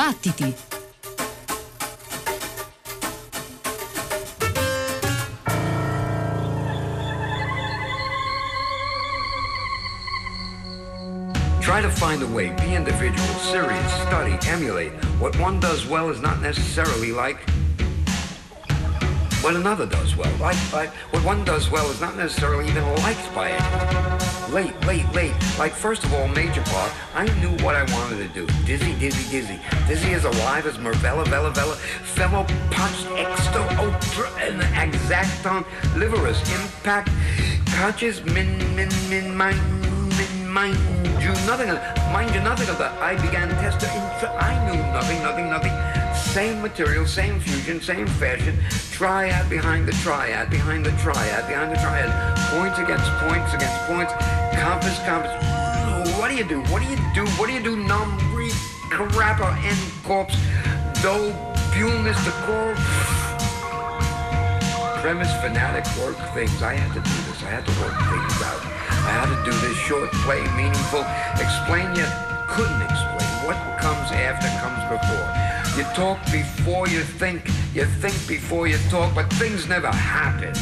Battiti! Try to find a way, be individual, serious, study, emulate. What one does well is not necessarily like what another does well. Like, like what one does well is not necessarily even liked by it. Late, late, late. Like first of all, major part, I knew what I wanted to do. Dizzy, dizzy, dizzy. Dizzy as alive as Mervella, Vella, Vella, fellow punch, extra, ultra, and exacton, liverous, impact, conscious, min, min, min, mind, min, mind you nothing, of mind you nothing of that. I began tester, I knew nothing, nothing, nothing. Same material, same fusion, same fashion. Triad behind the triad, behind the triad, behind the triad. Points against points against points. Compass, compass. What do you do? What do you do? What do you do? Numb, breathe, crapper, end corpse. Dough, fuelness, the core. Premise, fanatic, work things. I had to do this. I had to work things out. I had to do this short, play, meaningful, explain yet couldn't explain. What comes after comes before. You talk before you think, you think before you talk, but things never happen.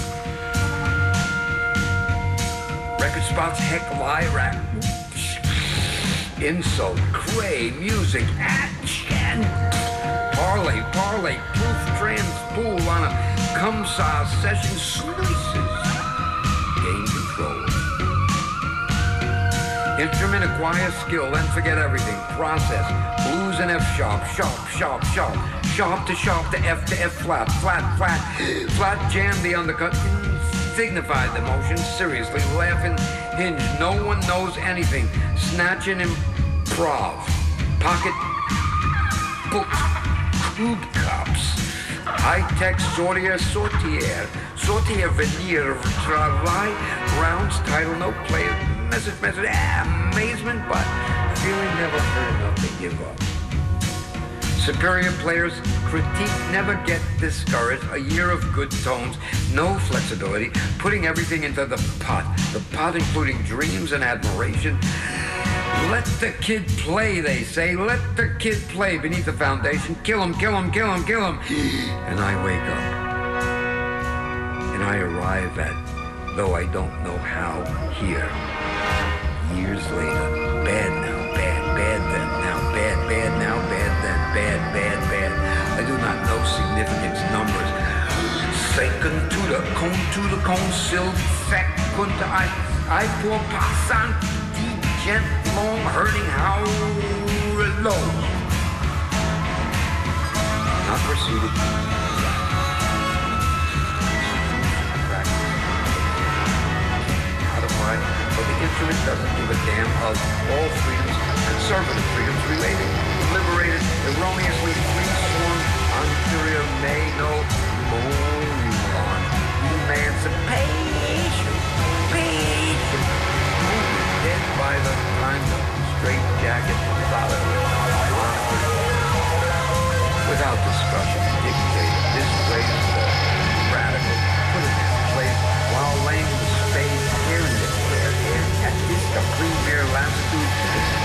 Record spots, heck, Lyrac, insult, cray, music, action, parlay, parlay, proof, trans, pool on a cumsaw session, slices, Instrument acquire skill, then forget everything. Process. Blues and F sharp, sharp, sharp, sharp. Sharp to sharp to F to F flat, flat, flat. Flat jam the undercut. Signified the motion, seriously, laughing, hinge. No one knows anything. Snatching improv. Pocket books, cube cups. High-tech sortier, sortier. Sortier veneer, travail, rounds, title, no player message, message, amazement, but feeling never heard enough to give up. Superior players critique, never get discouraged. A year of good tones, no flexibility, putting everything into the pot. The pot including dreams and admiration. Let the kid play, they say. Let the kid play beneath the foundation. Kill him, kill him, kill him, kill him. And I wake up. And I arrive at, though I don't know how, here years later. Bad now, bad, bad then, now bad, bad now, bad then, bad, bad, bad. I do not know significance numbers. Second to the cone, to the cone, still fecund, I, I pour passant, gent, long, hurting, how low. Not proceeded. the instrument doesn't give a damn of all freedoms, conservative freedoms related, liberated, erroneously free-sworn, anterior may no moon emancipation, patient, dead by the time the straight jacket solid without discussion, dictated, this way the premier latitude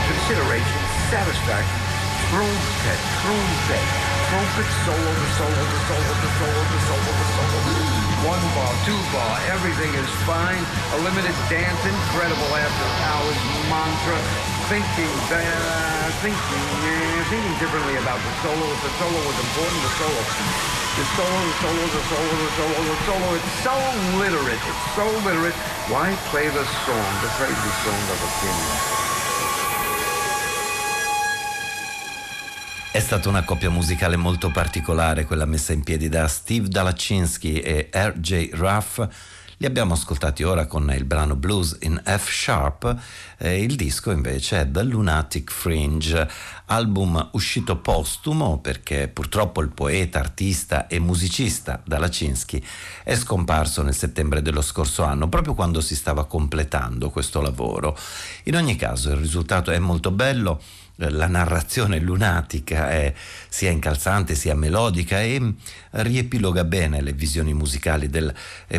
consideration satisfaction trumpet trumpet trumpet solo the solo the solo the solo the solo the solo. One bar two bar everything is fine. A limited dance incredible after hours mantra thinking uh, thinking uh, thinking differently about the solo if the solo was important the solo the solo, the solo, the solo, the solo, the solo. It's so literate. It's so literate. Why play the song, the crazy song of opinion? È stata una coppia musicale molto particolare, quella messa in piedi da Steve Dalachinsky e R.J. Ruff li abbiamo ascoltati ora con il brano blues in F sharp, eh, il disco invece è The Lunatic Fringe, album uscito postumo perché purtroppo il poeta, artista e musicista Dalachinsky è scomparso nel settembre dello scorso anno, proprio quando si stava completando questo lavoro. In ogni caso il risultato è molto bello la narrazione lunatica è sia incalzante sia melodica e riepiloga bene le visioni musicali del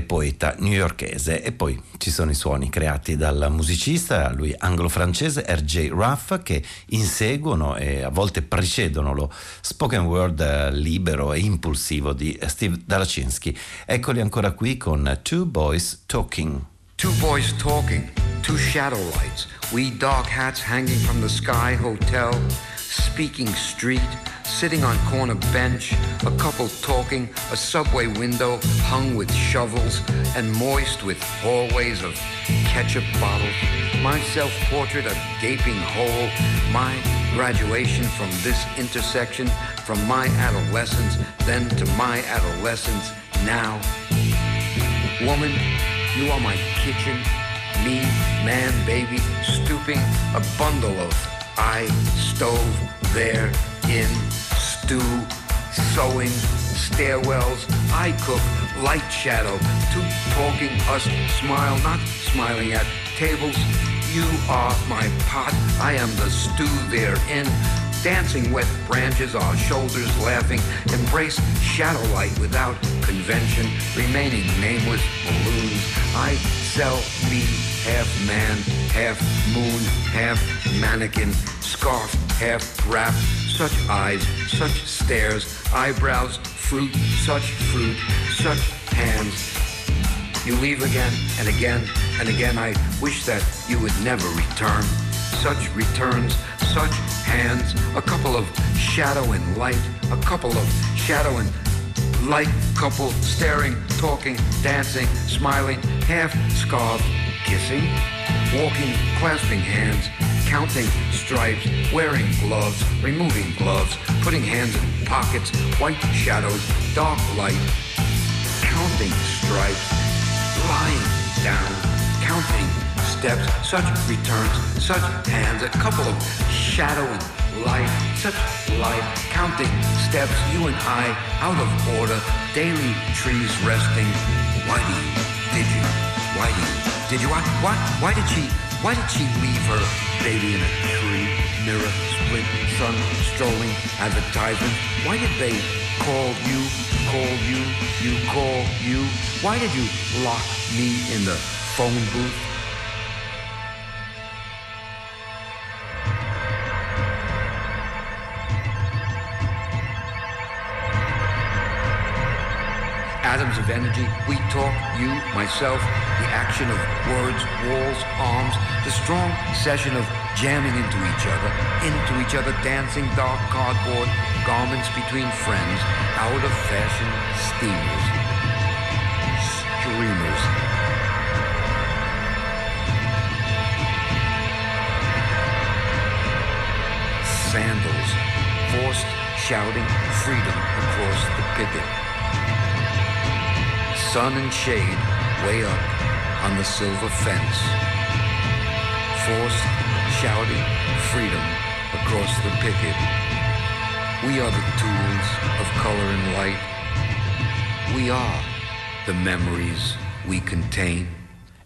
poeta newyorkese e poi ci sono i suoni creati dal musicista, lui anglo-francese R.J. Ruff che inseguono e a volte precedono lo spoken word libero e impulsivo di Steve Dalachinsky. Eccoli ancora qui con Two Boys Talking. Two boys talking, two shadow lights, we dark hats hanging from the sky hotel, speaking street, sitting on corner bench, a couple talking, a subway window hung with shovels and moist with hallways of ketchup bottles, my self-portrait a gaping hole, my graduation from this intersection, from my adolescence, then to my adolescence, now. Woman, you are my kitchen, me, man, baby, stooping, a bundle of I, stove, there, in, stew, sewing, stairwells, I cook, light shadow, two talking, us smile, not smiling at tables. You are my pot, I am the stew therein, dancing wet branches, our shoulders laughing, embrace shadow light without convention, remaining nameless balloons. I sell me half man, half moon, half mannequin, scarf, half wrap, such eyes, such stares, eyebrows, fruit, such fruit, such hands. You leave again and again and again. I wish that you would never return. Such returns, such hands, a couple of shadow and light, a couple of shadow and light couple staring, talking, dancing, smiling, half scarf, kissing, walking, clasping hands, counting stripes, wearing gloves, removing gloves, putting hands in pockets, white shadows, dark light, counting stripes, lying down, counting steps, such returns, such hands, a couple of shadow and light, such light, counting steps, you and I, out of order, daily trees resting. Why did you, why did you, why, why, why did she, why did she leave her baby in a tree, mirror, split, sun, strolling, advertisement? Why did they call you, call you, you call you? Why did you lock me in the phone booth? Atoms of energy. We talk, you, myself, the action of words, walls, arms, the strong session of jamming into each other, into each other, dancing dark cardboard garments between friends, out of fashion steamers, streamers. Sandals, forced shouting freedom across the picket sun and shade way up on the silver fence. Forced, shouting freedom across the picket. We are the tools of color and light. We are the memories we contain.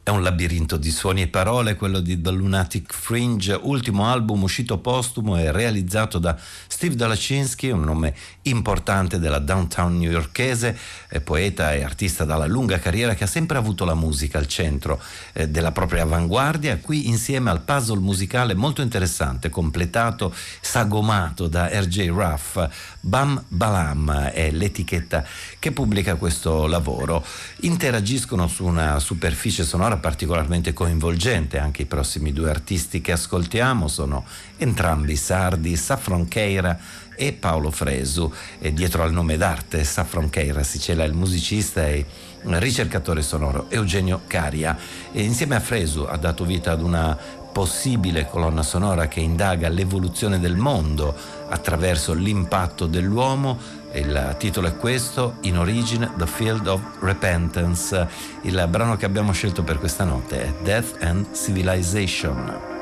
È un labirinto di suoni e parole quello di The Lunatic Fringe, ultimo album uscito postumo e realizzato da Steve Dalachinsky, un nome importante della downtown newyorkese, poeta e artista dalla lunga carriera che ha sempre avuto la musica al centro eh, della propria avanguardia, qui insieme al puzzle musicale molto interessante, completato, sagomato da R.J. Ruff, Bam Balam è l'etichetta che pubblica questo lavoro. Interagiscono su una superficie sonora particolarmente coinvolgente, anche i prossimi due artisti che ascoltiamo sono entrambi sardi, Saffron Keira e Paolo Fresu e dietro al nome d'arte Saffron Keira si cela il musicista e ricercatore sonoro Eugenio Caria e insieme a Fresu ha dato vita ad una possibile colonna sonora che indaga l'evoluzione del mondo attraverso l'impatto dell'uomo. Il titolo è questo, In Origine, The Field of Repentance. Il brano che abbiamo scelto per questa notte è Death and Civilization.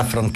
Saffron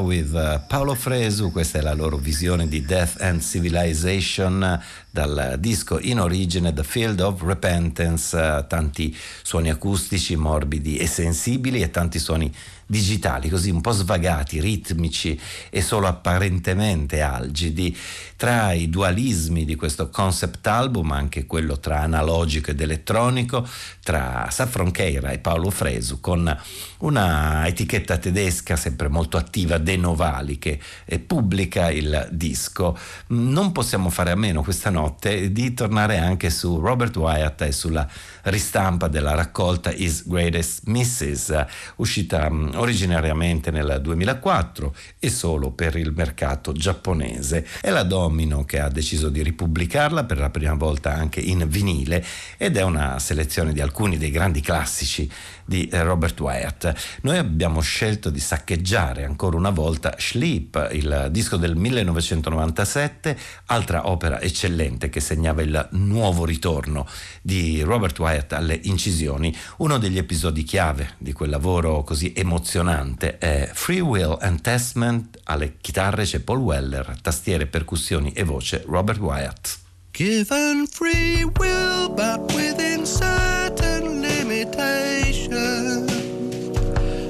with uh, Paolo Fresu, questa è la loro visione di Death and Civilization dal disco in origine The Field of Repentance, uh, tanti suoni acustici morbidi e sensibili e tanti suoni digitali, così un po' svagati, ritmici e solo apparentemente algidi. Tra i dualismi di questo concept album, anche quello tra analogico ed elettronico, tra Saffron Keira e Paolo Fresu, con una etichetta tedesca sempre molto attiva, De Novali, che pubblica il disco. Non possiamo fare a meno questa notte di tornare anche su Robert Wyatt e sulla ristampa della raccolta His Greatest Misses, uscita mm, originariamente nel 2004 e solo per il mercato giapponese. È la Domino che ha deciso di ripubblicarla per la prima volta anche in vinile ed è una selezione di alcuni dei grandi classici di Robert Wyatt. Noi abbiamo scelto di saccheggiare ancora una volta Sleep, il disco del 1997, altra opera eccellente che segnava il nuovo ritorno di Robert Wyatt alle incisioni. Uno degli episodi chiave di quel lavoro così emozionante è Free Will and Testament, alle chitarre c'è Paul Weller, tastiere, percussioni e voce Robert Wyatt. Given free will, but within certain limitations,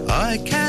I cannot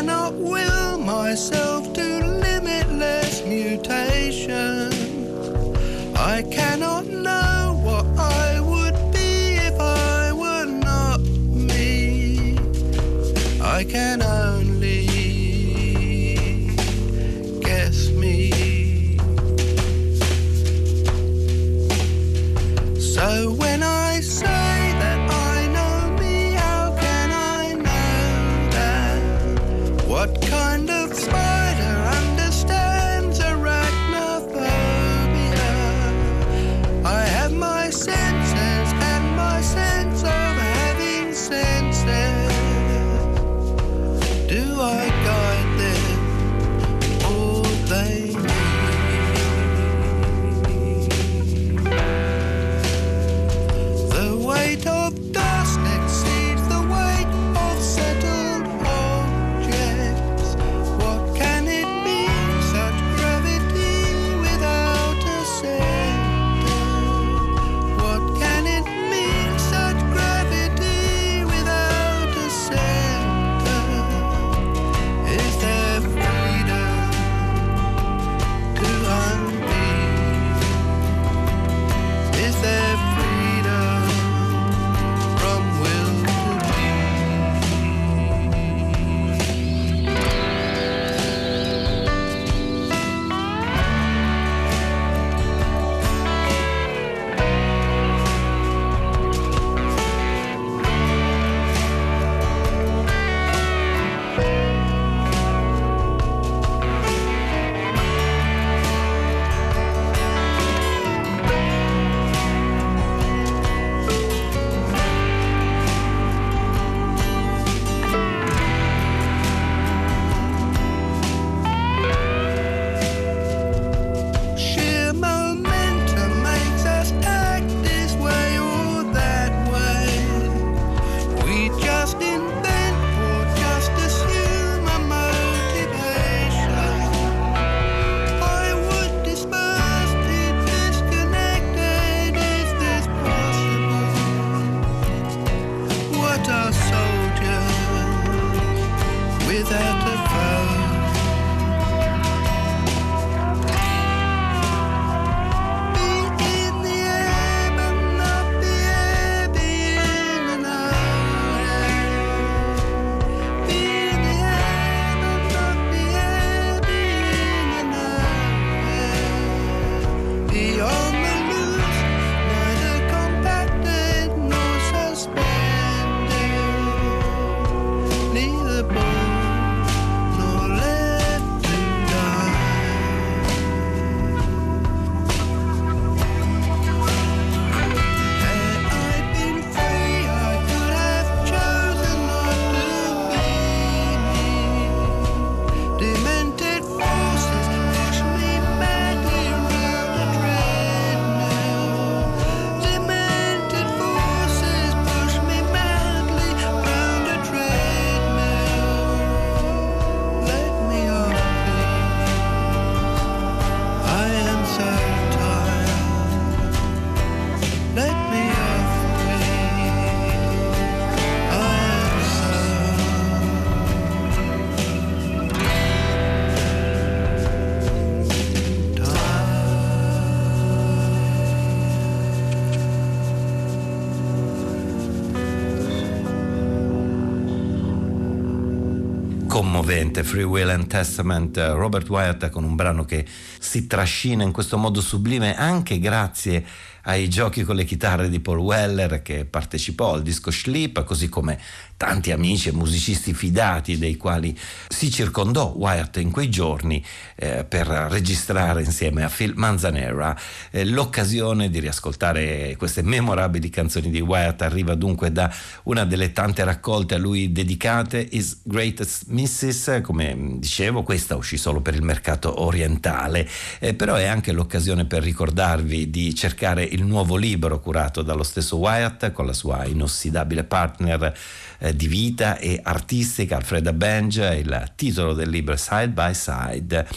commovente, Free Will and Testament, Robert Wyatt con un brano che si trascina in questo modo sublime anche grazie ai giochi con le chitarre di Paul Weller che partecipò al disco Sleep, così come tanti amici e musicisti fidati dei quali si circondò Wyatt in quei giorni eh, per registrare insieme a Phil Manzanera. Eh, l'occasione di riascoltare queste memorabili canzoni di Wyatt arriva dunque da una delle tante raccolte a lui dedicate, His Greatest Misses, come dicevo, questa uscì solo per il mercato orientale, eh, però è anche l'occasione per ricordarvi di cercare il nuovo libro curato dallo stesso Wyatt con la sua inossidabile partner eh, di vita e artistica, Alfreda Benja, il titolo del libro Side by Side.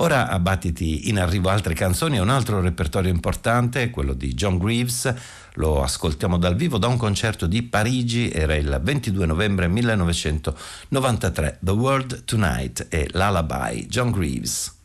Ora a battiti in arrivo altre canzoni e un altro repertorio importante, quello di John Greaves, lo ascoltiamo dal vivo da un concerto di Parigi, era il 22 novembre 1993, The World Tonight e Lullaby, John Greaves.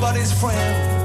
nobody's friend.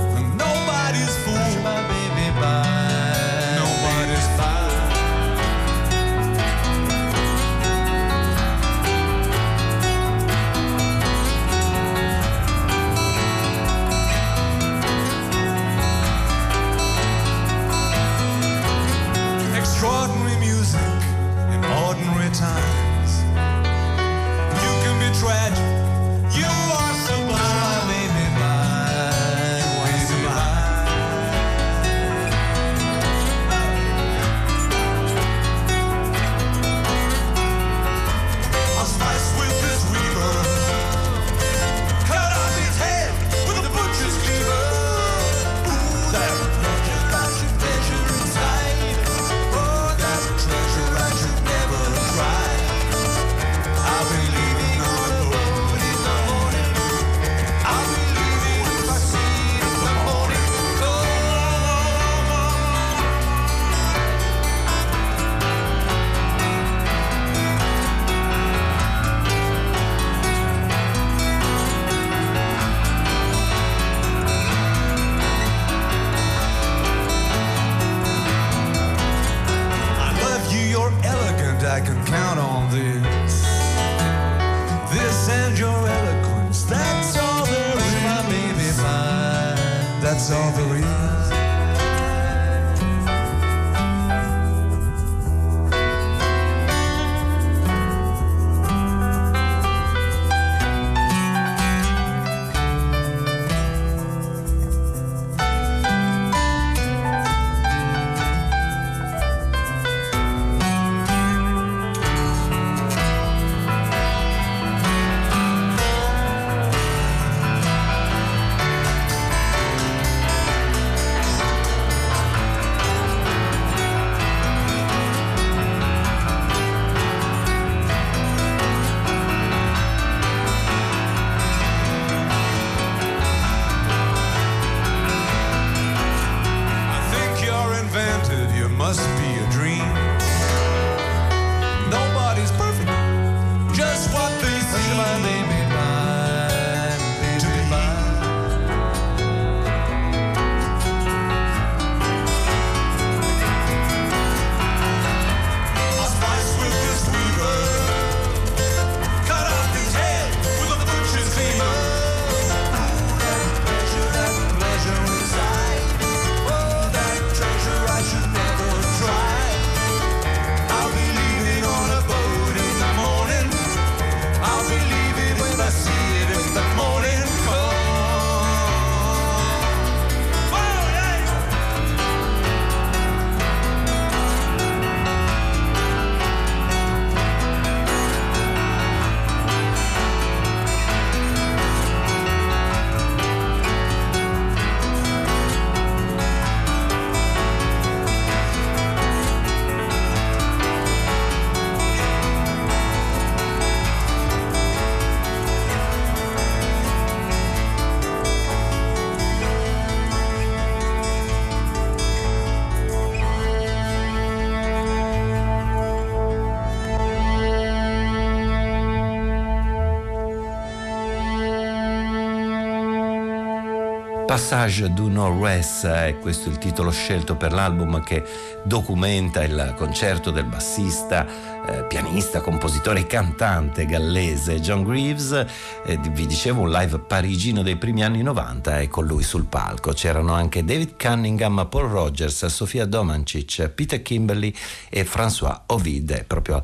Passage du Nord-Ouest è questo il titolo scelto per l'album che documenta il concerto del bassista, eh, pianista, compositore e cantante gallese John Greaves. Eh, vi dicevo un live parigino dei primi anni 90 e con lui sul palco c'erano anche David Cunningham, Paul Rogers, Sofia Domancic, Peter Kimberly e François Ovid, proprio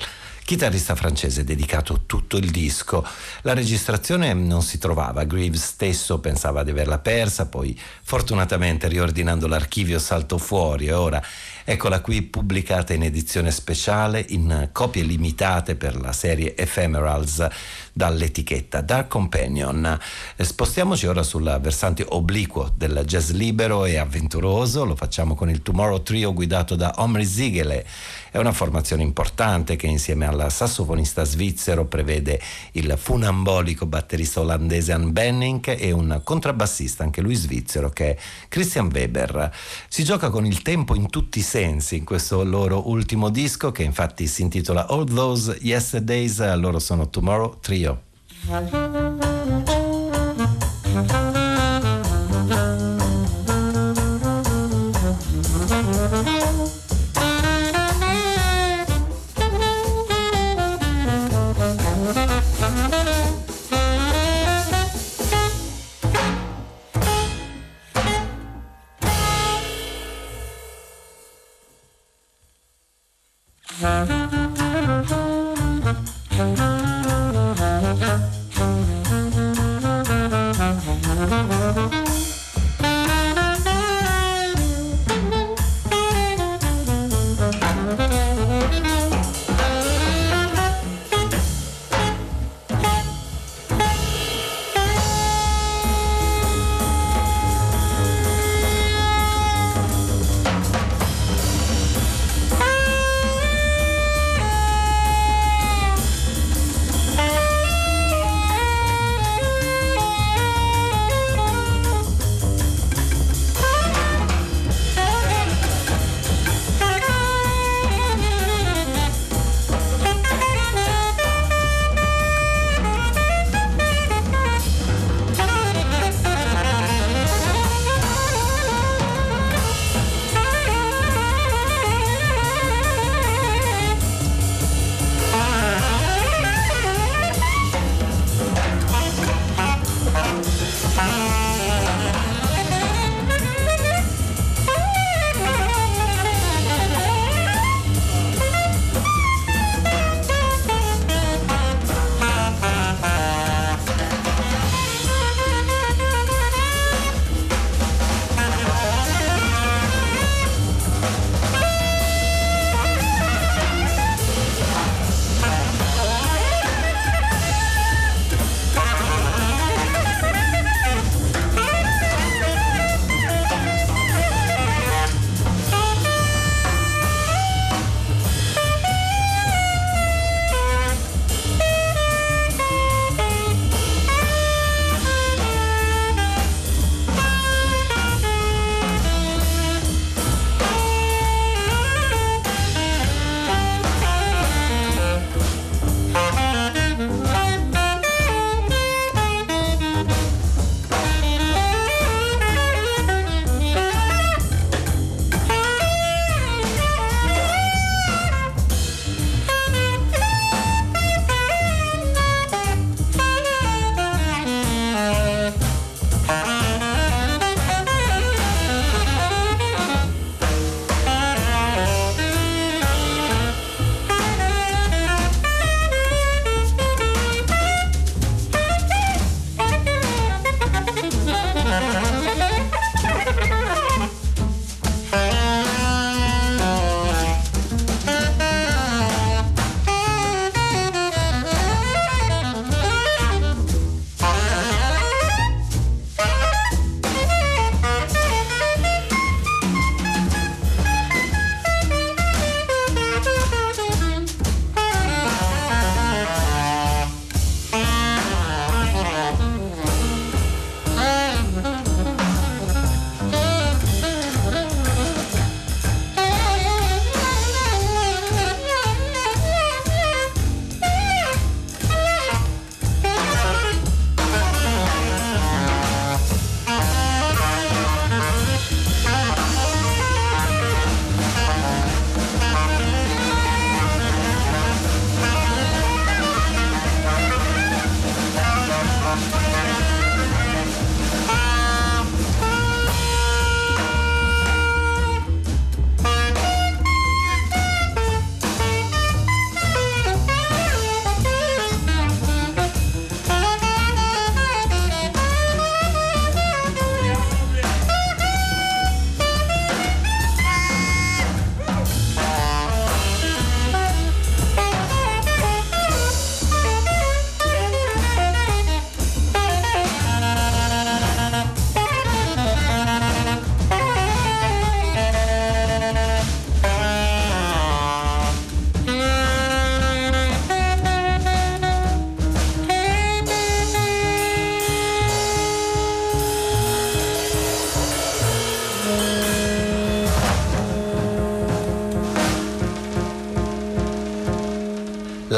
chitarrista francese dedicato tutto il disco. La registrazione non si trovava, Greaves stesso pensava di averla persa, poi fortunatamente riordinando l'archivio saltò fuori e ora eccola qui pubblicata in edizione speciale in copie limitate per la serie Ephemerals dall'etichetta Dark Companion. Eh, Spostiamoci ora sul versante obliquo del jazz libero e avventuroso, lo facciamo con il Tomorrow Trio guidato da Omri Ziegele. È una formazione importante che insieme al sassofonista svizzero prevede il funambolico batterista olandese Ann Benning e un contrabbassista, anche lui svizzero, che è Christian Weber. Si gioca con il tempo in tutti i sensi in questo loro ultimo disco che infatti si intitola All Those Yesterdays, loro sono Tomorrow Trio.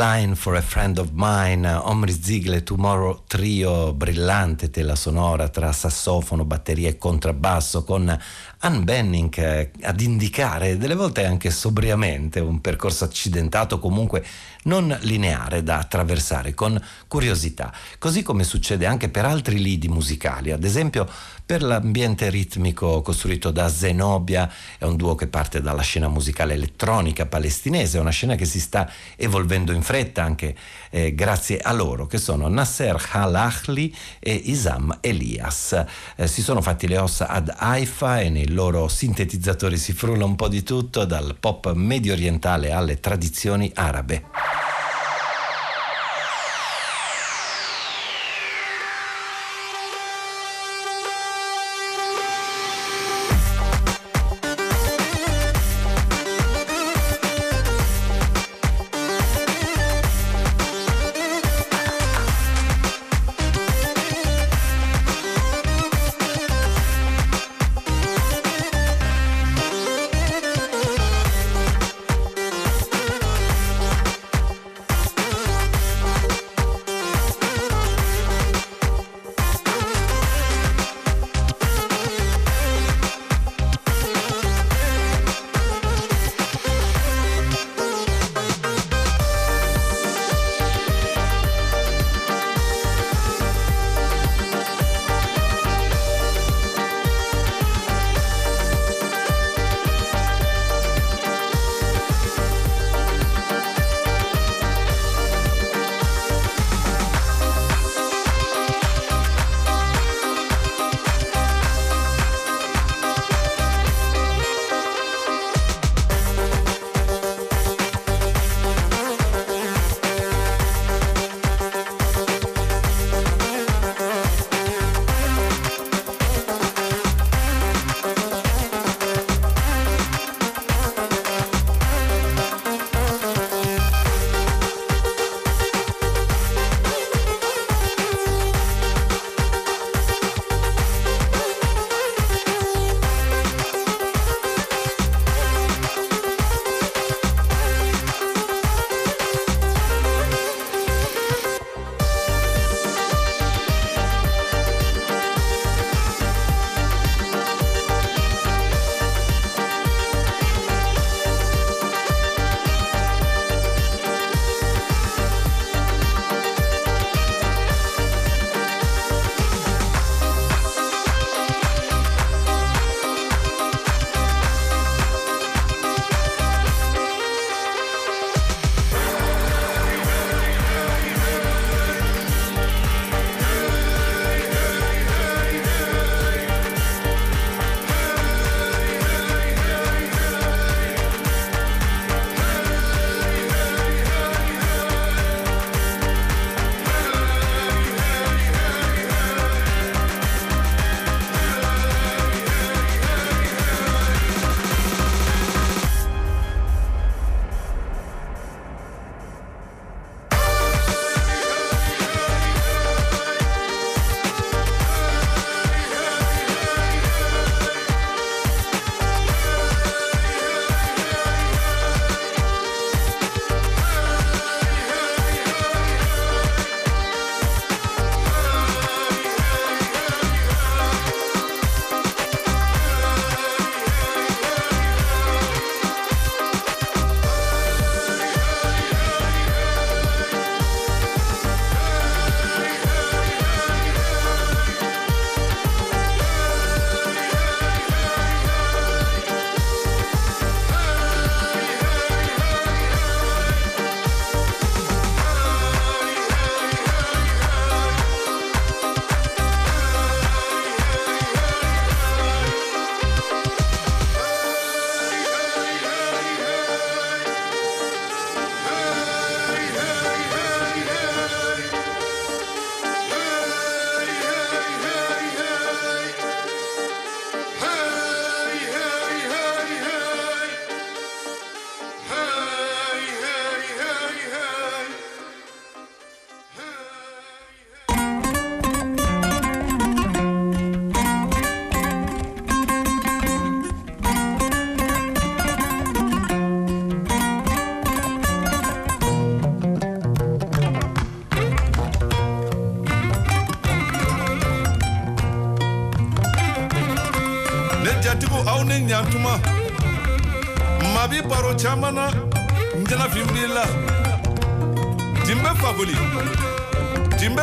Line for a Friend of Mine, Omri Ziegler Tomorrow Trio, brillante tela sonora tra sassofono, batteria e contrabbasso con Anne Benning eh, ad indicare, delle volte anche sobriamente, un percorso accidentato, comunque non lineare da attraversare con curiosità, così come succede anche per altri lidi musicali, ad esempio per l'ambiente ritmico costruito da Zenobia, è un duo che parte dalla scena musicale elettronica palestinese, una scena che si sta evolvendo in fretta anche eh, grazie a loro, che sono Nasser Halachli e Isam Elias. Eh, si sono fatti le ossa ad Haifa e nei loro sintetizzatori si frulla un po' di tutto, dal pop medio orientale alle tradizioni arabe.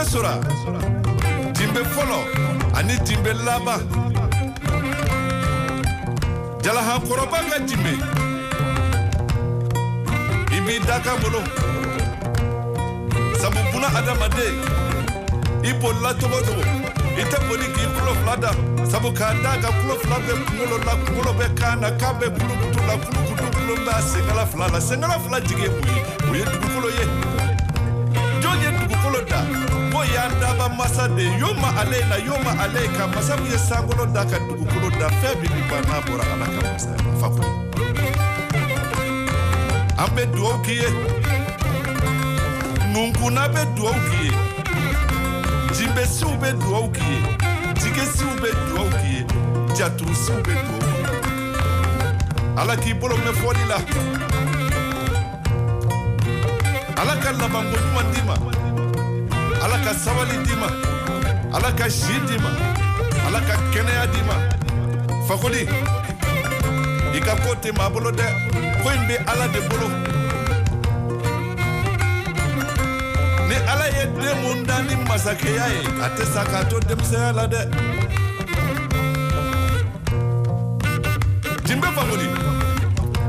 Sora tinbɛ fɔlɔ ani tinbɛ laban jalahankɔrɔba ka tinbɛ i b'i da kan bolo. Sabu buna adamaden i bolila cogo cogo i tɛ boli k'i kulo fila da sabu k'a da ka kulo fila bɛ kunkolo la kunkolo bɛ kan na k'a bɛ kulukutu la kulukutu kulo bɛ a senkala fila la senkala fila jigi ye mun ye o ye dugukolo y'an daba masa de yo ma ale la yo ma ale ka masa min ye sankolo da ka dugukolo da fɛn bɛ ni ban n'a bɔra ala ka masaya ma fa kɔnɔ an bɛ dugawu k'i ye. Nunkuna bɛ dugawu k'i ye. Jinbɛsiw bɛ dugawu k'i ye. Jigesiw bɛ dugawu k'i ye. Jaturusiw bɛ dugawu k'i ye. Ala k'i bolo mɛn fɔli la. Ala ka labanko ɲuman d'i ma sabali d'i ma ala ka si d'i ma ala ka kɛnɛya d'i ma fakoli i ka ko tɛ maa bolo dɛ ko in bɛ ala de bolo. Ni ala ye den mun da ni masakɛya ye a tɛ sa k'a to denmisɛnya la dɛ jinbɛ fakoli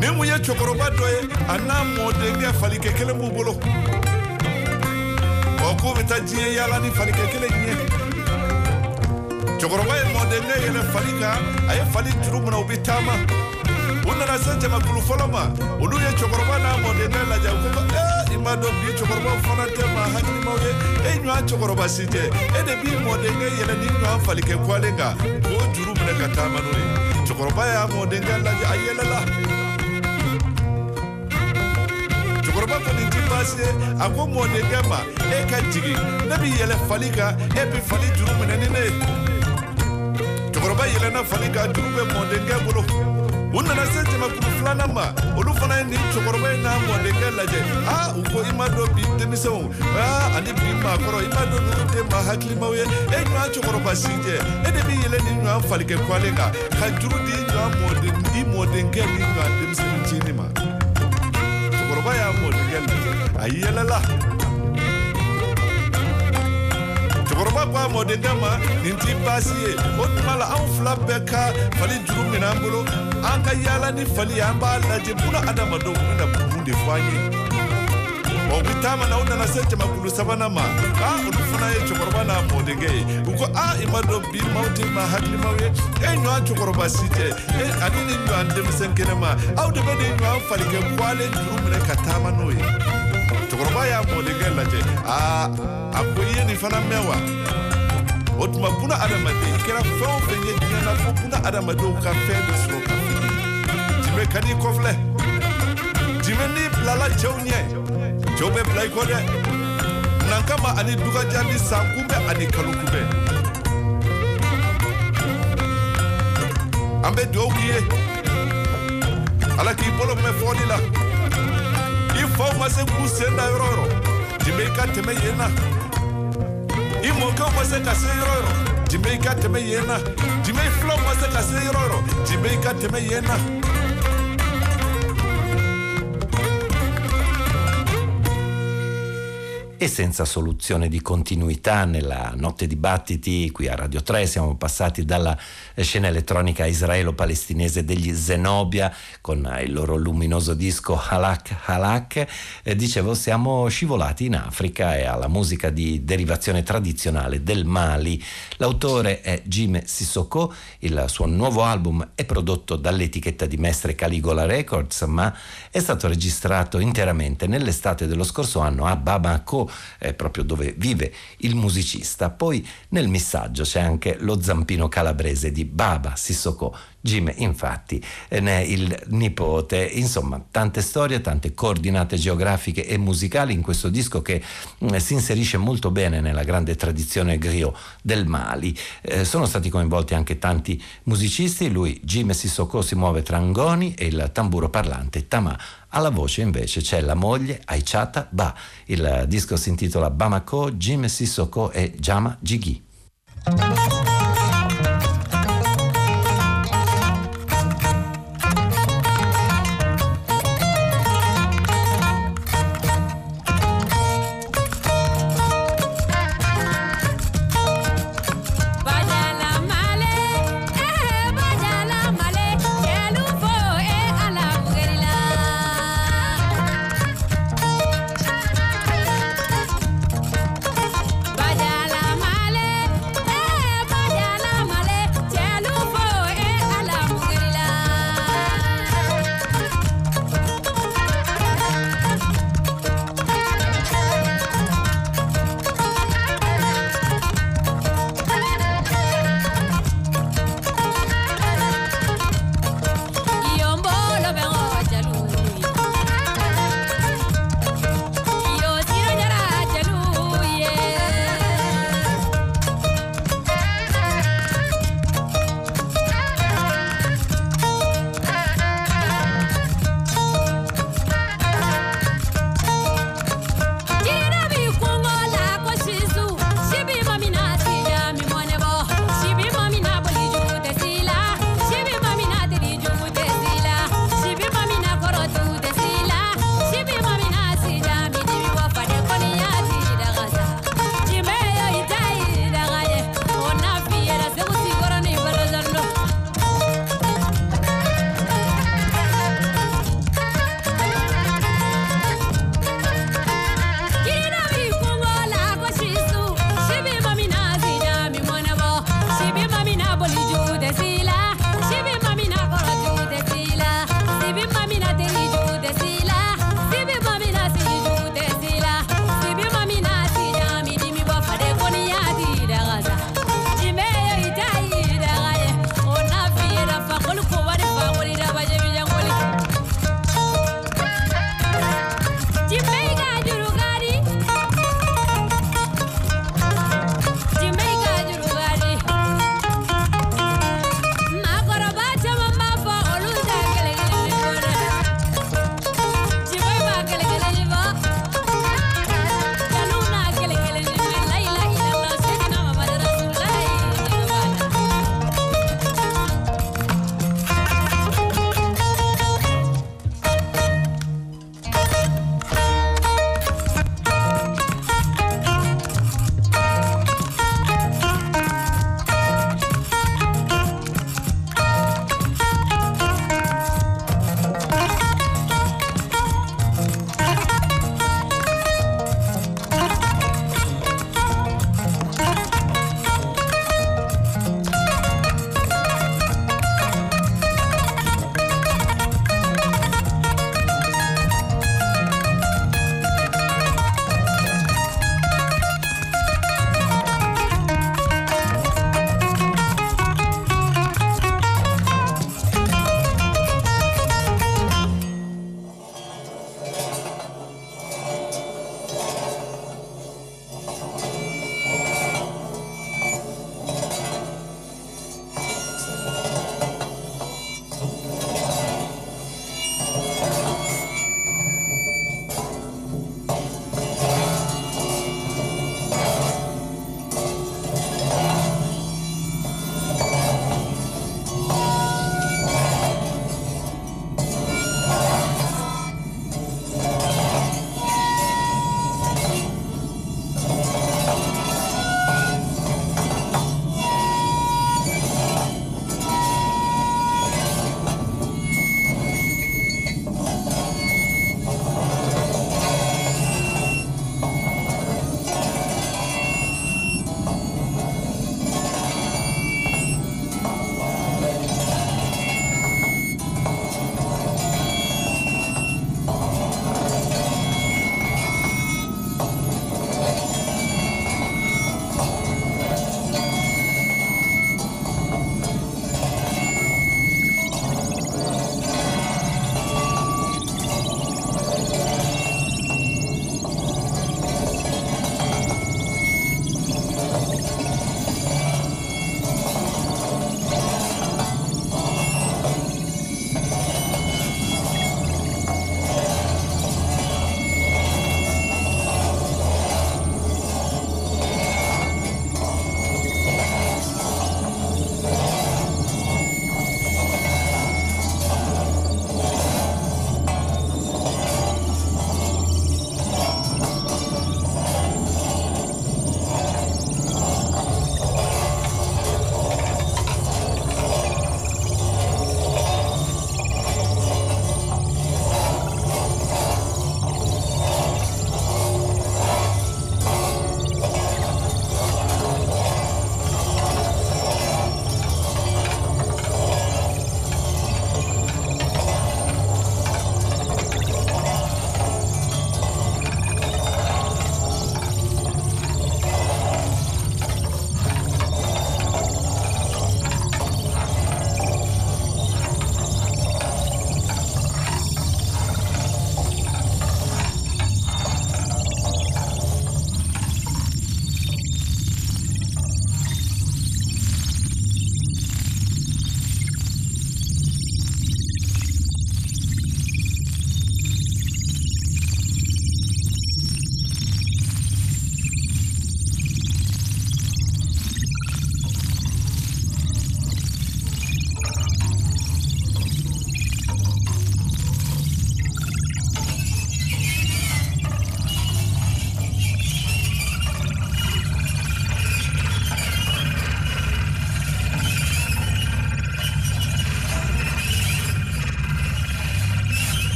ni mun ye cɛkɔrɔba dɔ ye a n'a mɔdenkɛ falikɛ kelen b'u bolo k'u bɛ taa diɲɛ yaala ni falikɛ kelen ɲɛ cɛkɔrɔba ye mɔdenkɛ yɛlɛ fali kan a ye fali juru minɛ u bɛ taama u nana se jamakulu fɔlɔ ma olu ye cɛkɔrɔba n'a mɔdenkɛ lajɛ u ko ee i m'a dɔn bi cɛkɔrɔbaw fana tɛ maa hakilimaw ye e ɲɔgɔn cɛkɔrɔba si tɛ e de b'i mɔdenkɛ yɛlɛ ni ɲɔgɔn falikɛ kuwalen kan k'o juru minɛ ka taama n'o ye cɛkɔrɔba y'a mɔdenkɛ lajɛ a yɛlɛla cɛkɔrɔba kɔni ti baasi ye a ko mɔdenkɛ ma e ka jigin ne bi yɛlɛ fali kan e bi fali juru minɛ ni ne ye cɛkɔrɔba yɛlɛnna fali kan juru bɛ mɔdenkɛ bolo u nana se jamakulu filanan ma olu fana ye nin cɛkɔrɔba in n'a mɔdenkɛ lajɛ a u ko i ma dɔn bi denmisɛnw a ani bi maakɔrɔ i ma dɔn ninnu tɛ maa hakilimaw ye e ɲɔgɔn cɛkɔrɔba si tɛ e de bi yɛlɛ ni ɲɔgɔn falikɛ kwalen kan ka juru di ɲɔgɔn mɔden i mɔdenkɛ ni ɲɔgɔn denmisɛnnin tiɲɛni ma cɛkɔrɔba y'a mɔdenkɛ lajɛ a yɛlɛla cɛkɔrɔba ko a mɔdenkɛ ma nin ti baasi ye o tuma la anw fila bɛɛ ka fali juru minɛ an bolo an ka yaala ni fali ye an b'a lajɛ buna adamadenw bɛna mun de fɔ an ye u bɛ taama na u nana se jamakulu sabanan ma. A olu fana ye cɛkɔrɔba n'a mɔdenkɛ ye u ko a i ma dɔn bi maaw tɛ maa hakilimaw ye e ɲɔgɔn cɛkɔrɔba si tɛ e ani ni ɲɔgɔn denmisɛn kɛnɛ ma aw de bɛ nin ɲɔgɔn falikɛ bɔlen juru minɛ ka taama n'o ye cɛkɔrɔba y'a mɔdenkɛ lajɛ aa a ko i ye nin fana mɛn wa o tuma buna adamaden kɛra fɛn o fɛn ye diɲɛ na fo buna adamadenw ka fɛn dɔ sɔrɔ ka fili jimɛ ka n'i kɔfilɛ jimɛ n'i bilala cɛw ɲɛ cɛw bɛ bila i kɔ dɛ nan kama ani dugaja ni san kunbɛ ani kalo kunbɛ an bɛ dugawu k'i ye ala k'i bolo mɛn fɔli la i faw ma se k'u sen da yɔrɔ yɔrɔ jimɛ i ka tɛmɛ yen na i mɔkɛw ma se ka se yɔrɔ yɔrɔ jimɛ i ka tɛmɛ yen na jimɛ i filaw ma se ka se yɔrɔ yɔrɔ jimɛ i ka tɛmɛ yen na e senza soluzione di continuità nella notte dibattiti qui a Radio 3 siamo passati dalla scena elettronica israelo-palestinese degli Zenobia con il loro luminoso disco Halak Halak. Eh, dicevo siamo scivolati in Africa e alla musica di derivazione tradizionale del Mali. L'autore è Jime Sissoko. Il suo nuovo album è prodotto dall'etichetta di Mestre Caligola Records ma è stato registrato interamente nell'estate dello scorso anno a Bamako eh, proprio dove vive il musicista. Poi nel missaggio c'è anche lo zampino calabrese di Baba Sissoko. Jim infatti eh, ne è il nipote, insomma tante storie, tante coordinate geografiche e musicali in questo disco che eh, si inserisce molto bene nella grande tradizione griot del Mali. Eh, sono stati coinvolti anche tanti musicisti, lui Jim Sissoko si muove tra Angoni e il tamburo parlante Tama. Alla voce invece c'è la moglie Aichata Ba. Il disco si intitola Bamako, Jim Sissoko e Jama Jigi.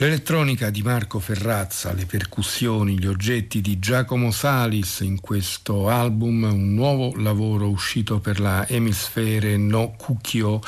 L'elettronica di Marco Ferrazza, le percussioni, gli oggetti di Giacomo Salis in questo album, un nuovo lavoro uscito per la Emisfere No Cucchio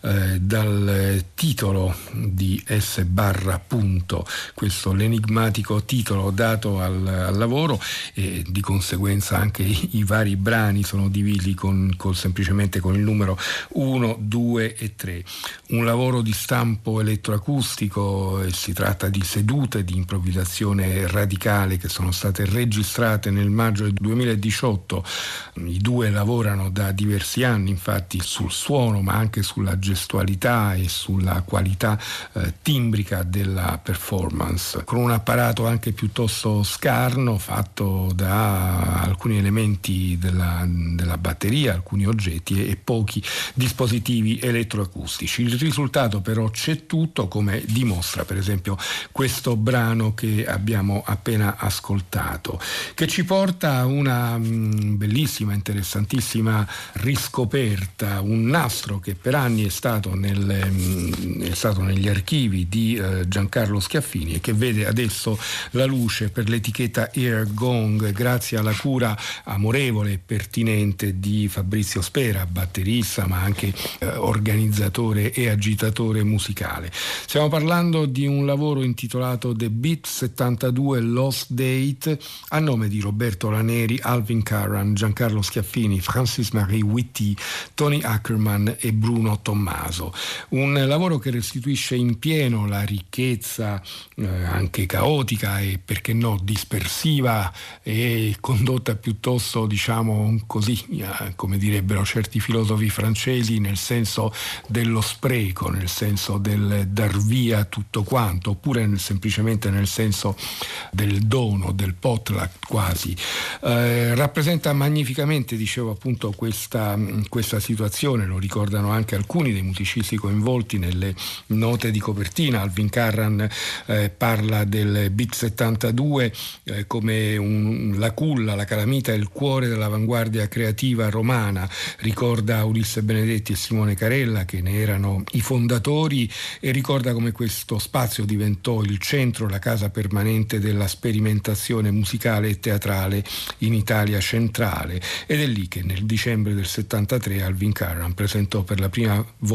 eh, dal titolo di S barra punto, questo l'enigmatico titolo dato al, al lavoro e di conseguenza anche i, i vari brani sono divisi con, con, semplicemente con il numero 1, 2 e 3. Un lavoro di stampo elettroacustico e si tratta di sedute di improvvisazione radicale che sono state registrate nel maggio del 2018. I due lavorano da diversi anni infatti sul suono ma anche sulla gestualità e sulla qualità eh, timbrica della performance, con un apparato anche piuttosto scarno fatto da alcuni elementi della, della batteria, alcuni oggetti e, e pochi dispositivi elettroacustici. Il risultato però c'è tutto come dimostra per esempio questo brano che abbiamo appena ascoltato, che ci porta a una mh, bellissima, interessantissima riscoperta, un nastro che per anni è stato, nel, mh, è stato negli archivi di eh, Giancarlo Schiaffini e che vede adesso la luce per l'etichetta Air Gong grazie alla cura amorevole e pertinente di Fabrizio Spera, batterista ma anche eh, organizzatore e agitatore musicale. Stiamo parlando di un lavoro lavoro intitolato The Beat 72 Lost Date a nome di Roberto Laneri, Alvin Carran, Giancarlo Schiaffini, Francis Marie Witty, Tony Ackerman e Bruno Tommaso. Un lavoro che restituisce in pieno la ricchezza eh, anche caotica e perché no dispersiva e condotta piuttosto diciamo così eh, come direbbero certi filosofi francesi nel senso dello spreco, nel senso del dar via tutto quanto oppure nel, semplicemente nel senso del dono, del potluck quasi. Eh, rappresenta magnificamente, dicevo appunto, questa, questa, situazione, lo ricordano anche alcuni dei musicisti coinvolti nelle note di copertina. Alvin Carran eh, parla del Beat 72 eh, come un, la culla, la calamita, il cuore dell'avanguardia creativa romana. Ricorda Ulisse Benedetti e Simone Carella che ne erano i fondatori e ricorda come questo spazio diventò il centro, la casa permanente della sperimentazione musicale e teatrale in Italia centrale ed è lì che nel dicembre del 73 Alvin Carran presentò per la prima volta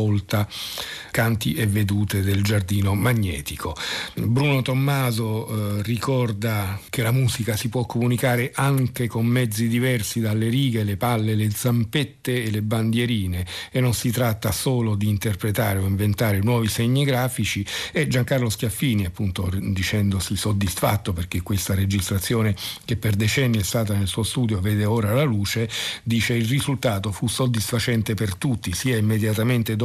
Canti e vedute del giardino magnetico. Bruno Tommaso eh, ricorda che la musica si può comunicare anche con mezzi diversi dalle righe, le palle, le zampette e le bandierine e non si tratta solo di interpretare o inventare nuovi segni grafici e Giancarlo Schiaffini Fini, appunto dicendosi soddisfatto perché questa registrazione che per decenni è stata nel suo studio vede ora la luce, dice il risultato fu soddisfacente per tutti, sia immediatamente dopo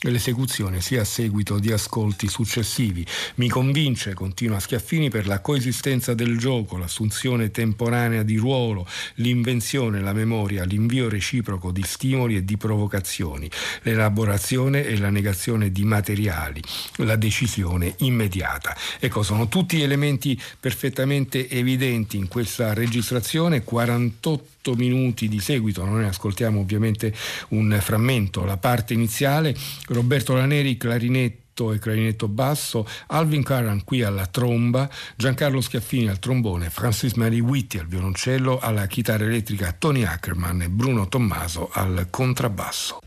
l'esecuzione sia a seguito di ascolti successivi. Mi convince, continua Schiaffini, per la coesistenza del gioco, l'assunzione temporanea di ruolo, l'invenzione, la memoria, l'invio reciproco di stimoli e di provocazioni, l'elaborazione e la negazione di materiali, la decisione immediata. Ecco, sono tutti elementi perfettamente evidenti in questa registrazione, 48 minuti di seguito, noi ascoltiamo ovviamente un frammento, la parte iniziale, Roberto Laneri, clarinetto e clarinetto basso, Alvin Carran qui alla tromba, Giancarlo Schiaffini al trombone, Francis Mary Whitty al violoncello, alla chitarra elettrica Tony Ackerman e Bruno Tommaso al contrabbasso.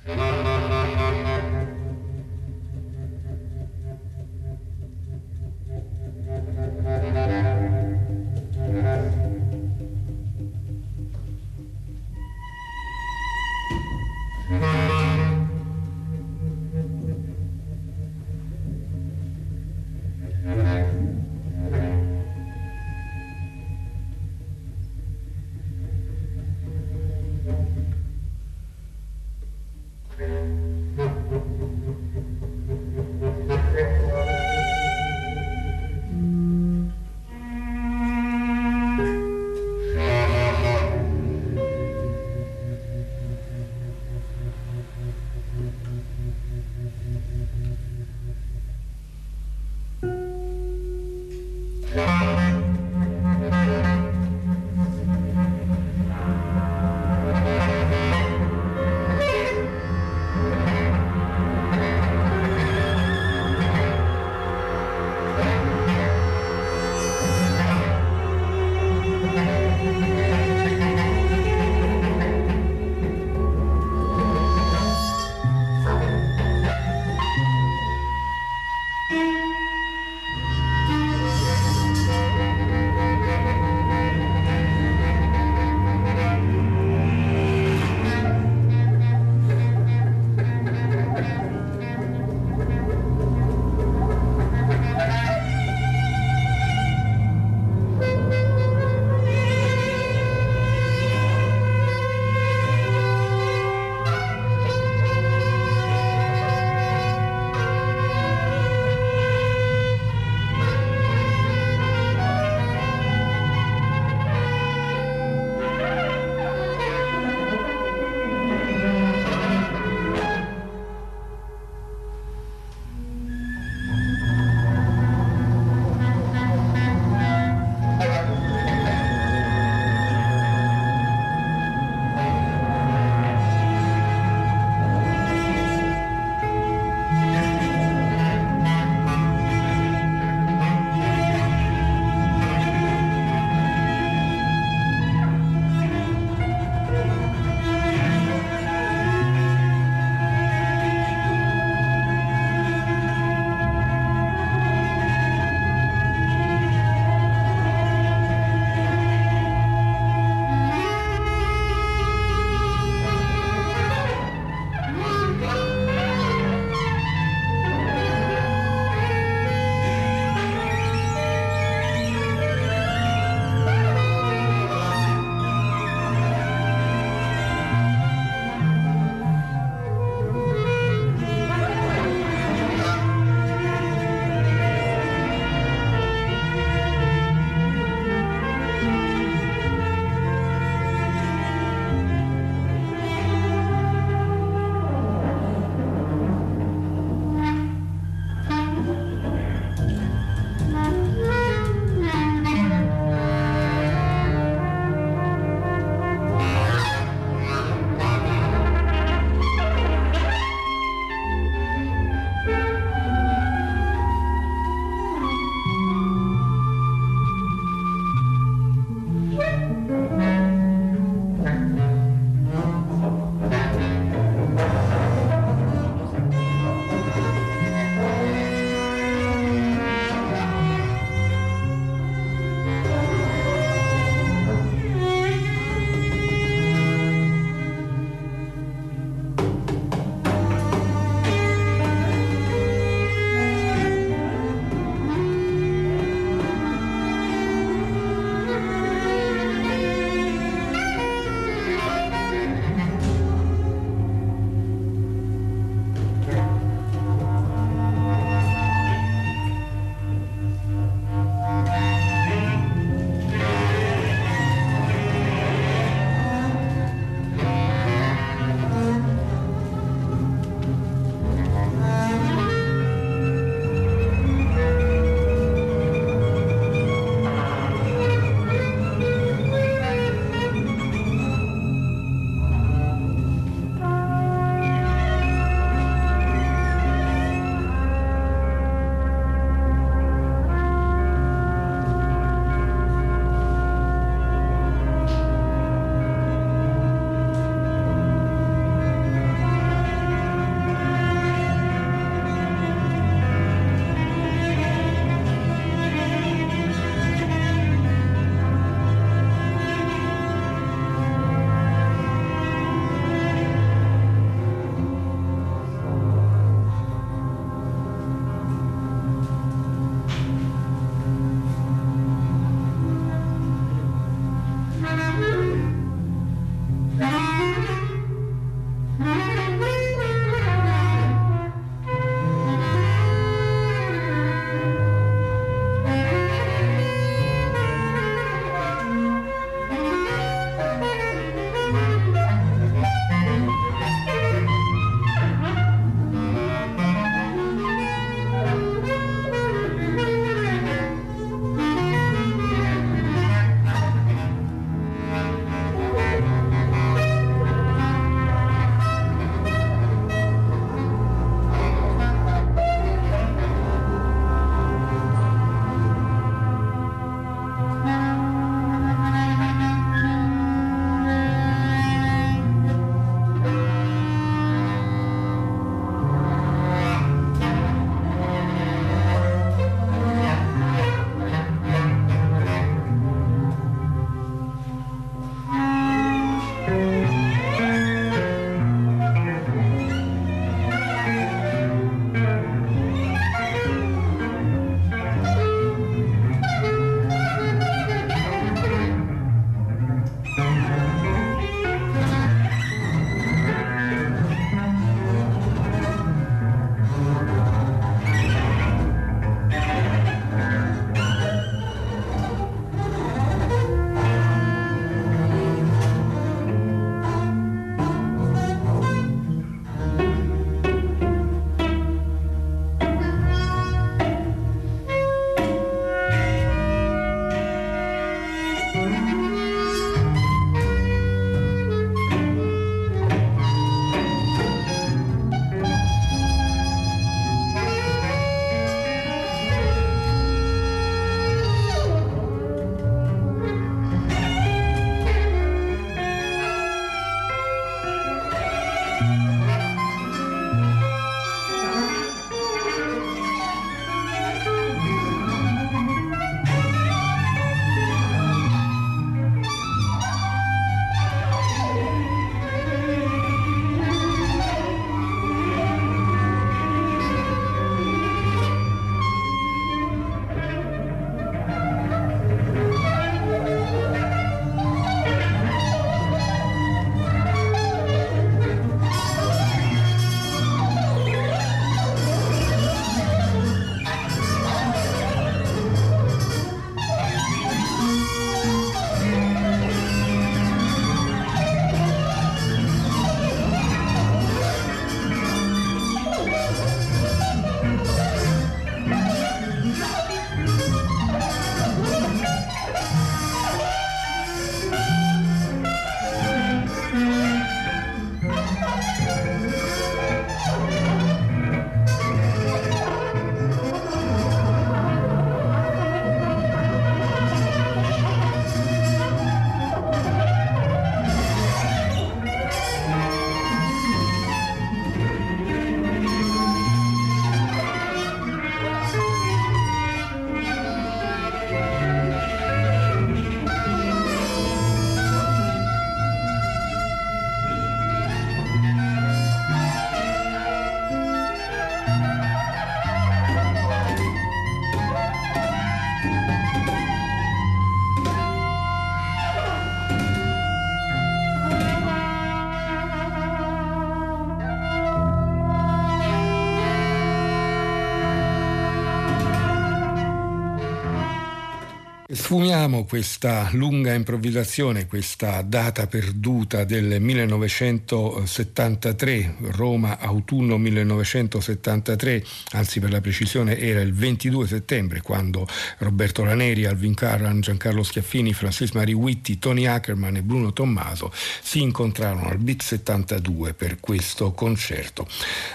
Sfumiamo questa lunga improvvisazione, questa data perduta del 1973, Roma autunno 1973, anzi per la precisione era il 22 settembre quando Roberto Laneri, Alvin Carran, Giancarlo Schiaffini, Francis Mari Witti, Tony Ackerman e Bruno Tommaso si incontrarono al Beat 72 per questo concerto.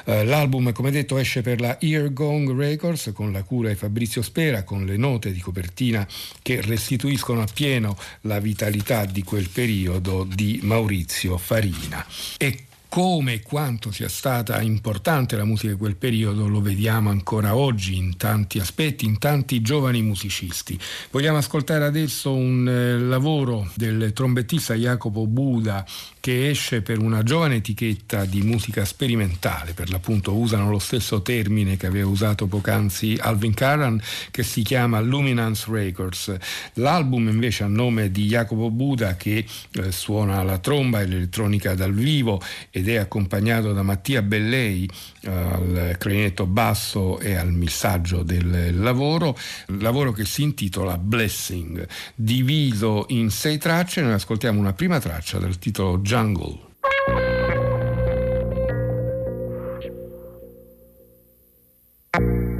Eh, l'album, come detto, esce per la Ear Gong Records con la cura di Fabrizio Spera, con le note di copertina che restituiscono appieno la vitalità di quel periodo di Maurizio Farina. E come e quanto sia stata importante la musica di quel periodo lo vediamo ancora oggi in tanti aspetti, in tanti giovani musicisti. Vogliamo ascoltare adesso un eh, lavoro del trombettista Jacopo Buda che esce per una giovane etichetta di musica sperimentale, per l'appunto usano lo stesso termine che aveva usato poc'anzi Alvin Carran, che si chiama Luminance Records. L'album invece a nome di Jacopo Buda che eh, suona la tromba e l'elettronica dal vivo ed è accompagnato da Mattia Bellei al clarinetto basso e al missaggio del lavoro, lavoro che si intitola Blessing, diviso in sei tracce, noi ascoltiamo una prima traccia dal titolo Jungle. Thank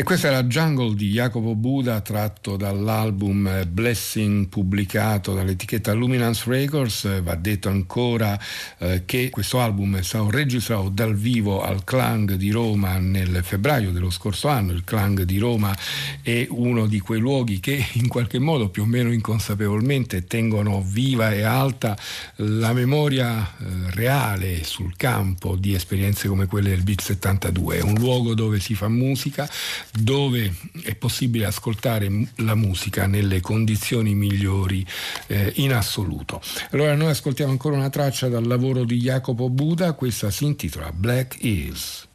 E questa la Jungle di Jacopo Buda tratto dall'album Blessing pubblicato dall'etichetta Luminance Records. Va detto ancora eh, che questo album è stato registrato dal vivo al Clang di Roma nel febbraio dello scorso anno. Il Clang di Roma è uno di quei luoghi che in qualche modo più o meno inconsapevolmente tengono viva e alta la memoria eh, reale sul campo di esperienze come quelle del Beat 72. È un luogo dove si fa musica dove è possibile ascoltare la musica nelle condizioni migliori eh, in assoluto. Allora noi ascoltiamo ancora una traccia dal lavoro di Jacopo Buda, questa si intitola Black Hills.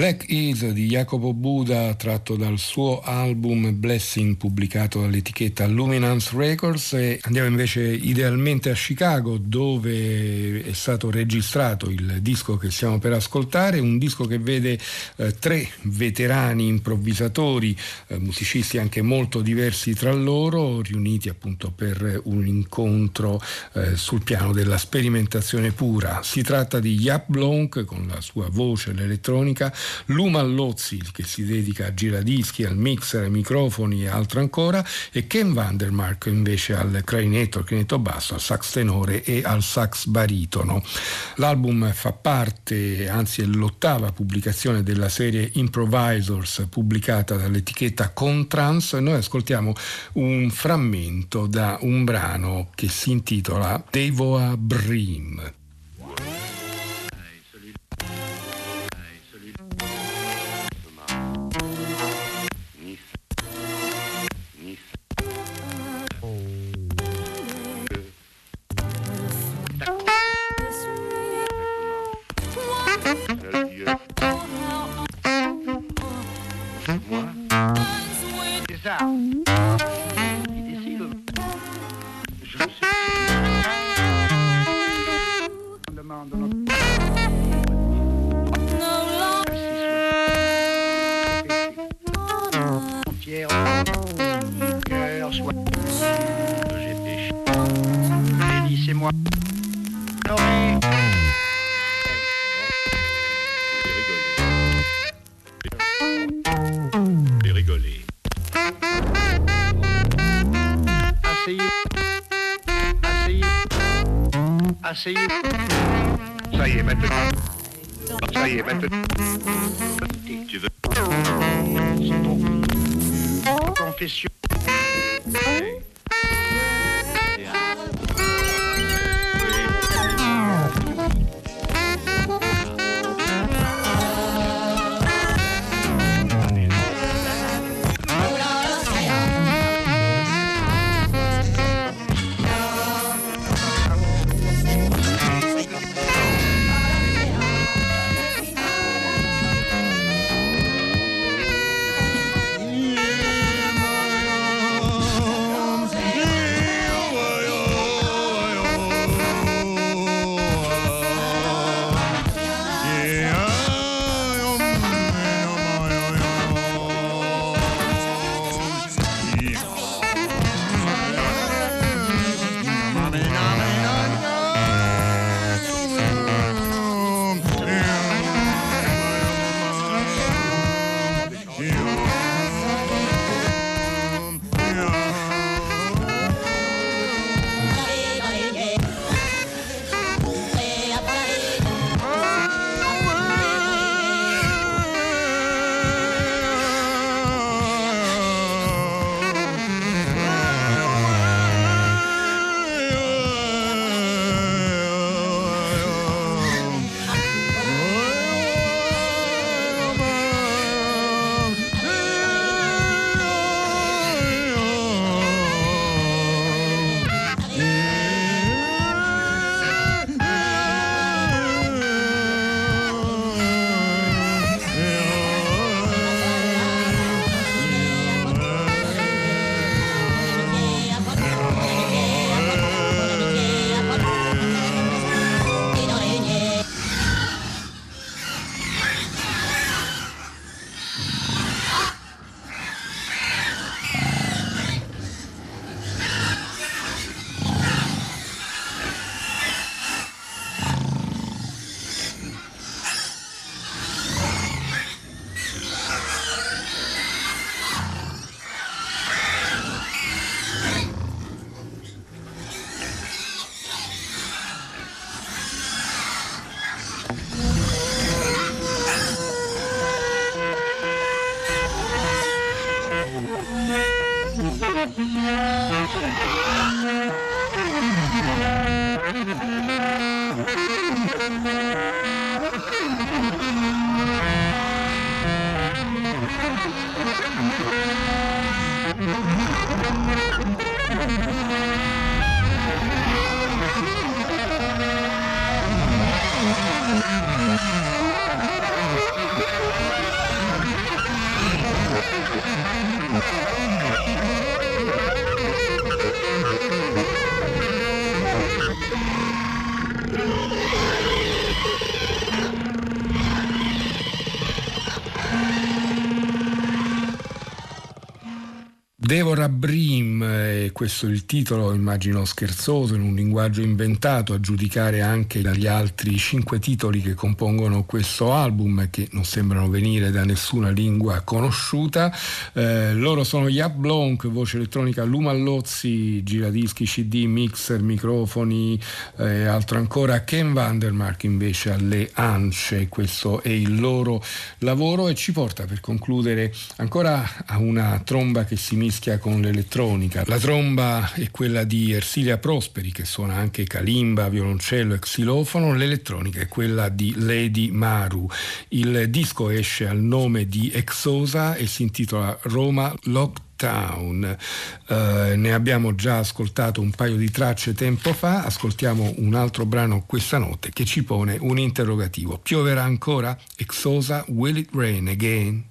Black Is di Jacopo Buda tratto dal suo album Blessing pubblicato dall'etichetta Luminance Records e andiamo invece idealmente a Chicago dove è stato registrato il disco che stiamo per ascoltare, un disco che vede eh, tre veterani improvvisatori, eh, musicisti anche molto diversi tra loro, riuniti appunto per un incontro eh, sul piano della sperimentazione pura. Si tratta di Jaap Blonk con la sua voce, l'elettronica, Luma Lozzi che si dedica a giradischi, al mixer, ai microfoni e altro ancora e Ken Vandermark invece al clarinetto, al clarinetto basso, al sax tenore e al sax baritono. L'album fa parte, anzi è l'ottava pubblicazione della serie Improvisors pubblicata dall'etichetta Contrans. Noi ascoltiamo un frammento da un brano che si intitola Devoa Brim. out. Ça y est, maintenant. Eh, questo il titolo, immagino scherzoso, in un linguaggio inventato, a giudicare anche dagli altri cinque titoli che compongono questo album, che non sembrano venire da nessuna lingua conosciuta. Eh, loro sono Yap Blonk, voce elettronica, Luma Lozzi, giradischi, CD, mixer, microfoni, eh, altro ancora. Ken Vandermark invece alle ance, questo è il loro lavoro e ci porta per concludere ancora a una tromba che si mischia con l'elettronica. La tromba è quella di Ersilia Prosperi che suona anche kalimba, violoncello e xilofono, l'elettronica è quella di Lady Maru. Il disco esce al nome di Exosa e si intitola Roma Lockdown. Uh, ne abbiamo già ascoltato un paio di tracce tempo fa, ascoltiamo un altro brano questa notte che ci pone un interrogativo. Pioverà ancora? Exosa, will it rain again?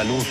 salud.